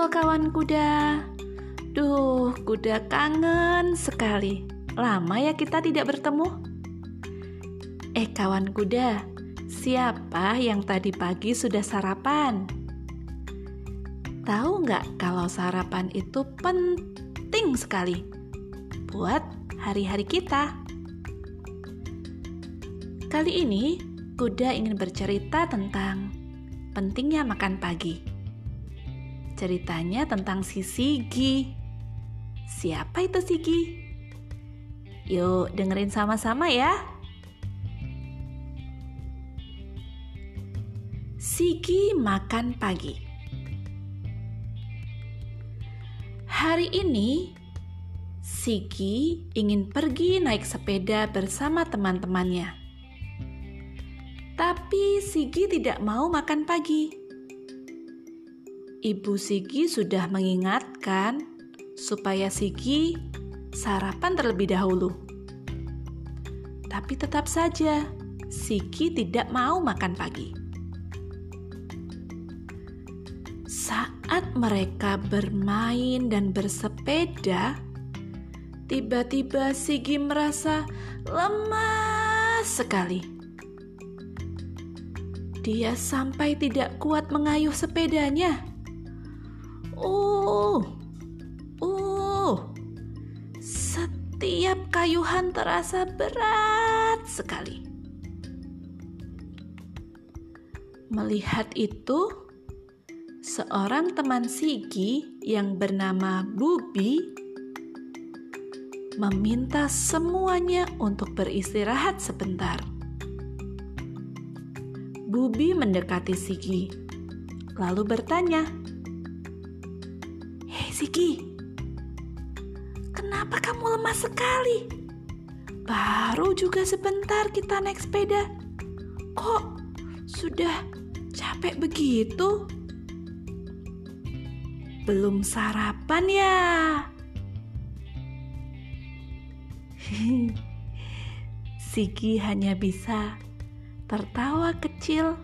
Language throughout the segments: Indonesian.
Halo kawan kuda. Duh, kuda kangen sekali. Lama ya kita tidak bertemu. Eh kawan kuda, siapa yang tadi pagi sudah sarapan? Tahu nggak kalau sarapan itu penting sekali buat hari-hari kita? Kali ini, kuda ingin bercerita tentang pentingnya makan pagi. Ceritanya tentang si Sigi. Siapa itu Sigi? Yuk dengerin sama-sama ya. Sigi makan pagi. Hari ini, Sigi ingin pergi naik sepeda bersama teman-temannya. Tapi Sigi tidak mau makan pagi. Ibu Sigi sudah mengingatkan supaya Sigi sarapan terlebih dahulu. Tapi tetap saja, Sigi tidak mau makan pagi. Saat mereka bermain dan bersepeda, tiba-tiba Sigi merasa lemas sekali. Dia sampai tidak kuat mengayuh sepedanya. Uh, uh, setiap kayuhan terasa berat sekali. Melihat itu, seorang teman Sigi yang bernama Bubi meminta semuanya untuk beristirahat sebentar. Bubi mendekati Sigi, lalu bertanya, Siki, kenapa kamu lemah sekali? Baru juga sebentar kita naik sepeda. Kok sudah capek begitu? Belum sarapan ya? Siki hanya bisa tertawa kecil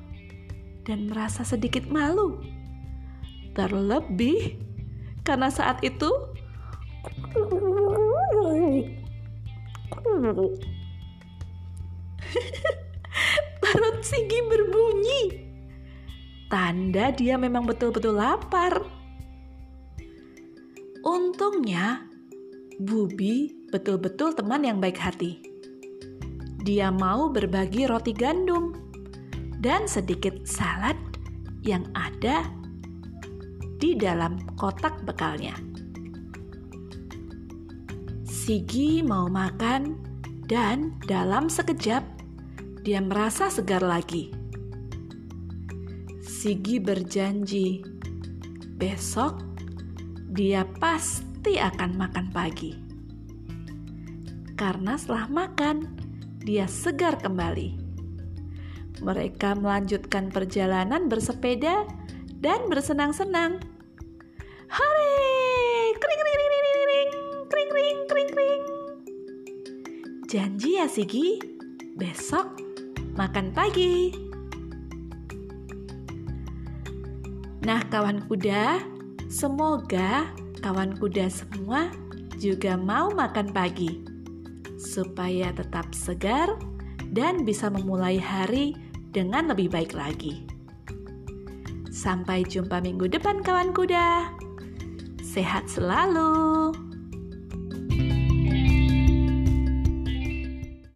dan merasa sedikit malu. Terlebih karena saat itu perut Sigi berbunyi. Tanda dia memang betul-betul lapar. Untungnya, Bubi betul-betul teman yang baik hati. Dia mau berbagi roti gandum dan sedikit salad yang ada di dalam kotak bekalnya. Sigi mau makan dan dalam sekejap dia merasa segar lagi. Sigi berjanji besok dia pasti akan makan pagi. Karena setelah makan, dia segar kembali. Mereka melanjutkan perjalanan bersepeda dan bersenang-senang. Hore! Kring kring kring kring kring kring kring kring kring. Janji ya Sigi, besok makan pagi. Nah, kawan kuda, semoga kawan kuda semua juga mau makan pagi supaya tetap segar dan bisa memulai hari dengan lebih baik lagi. Sampai jumpa minggu depan kawan kuda. Sehat selalu.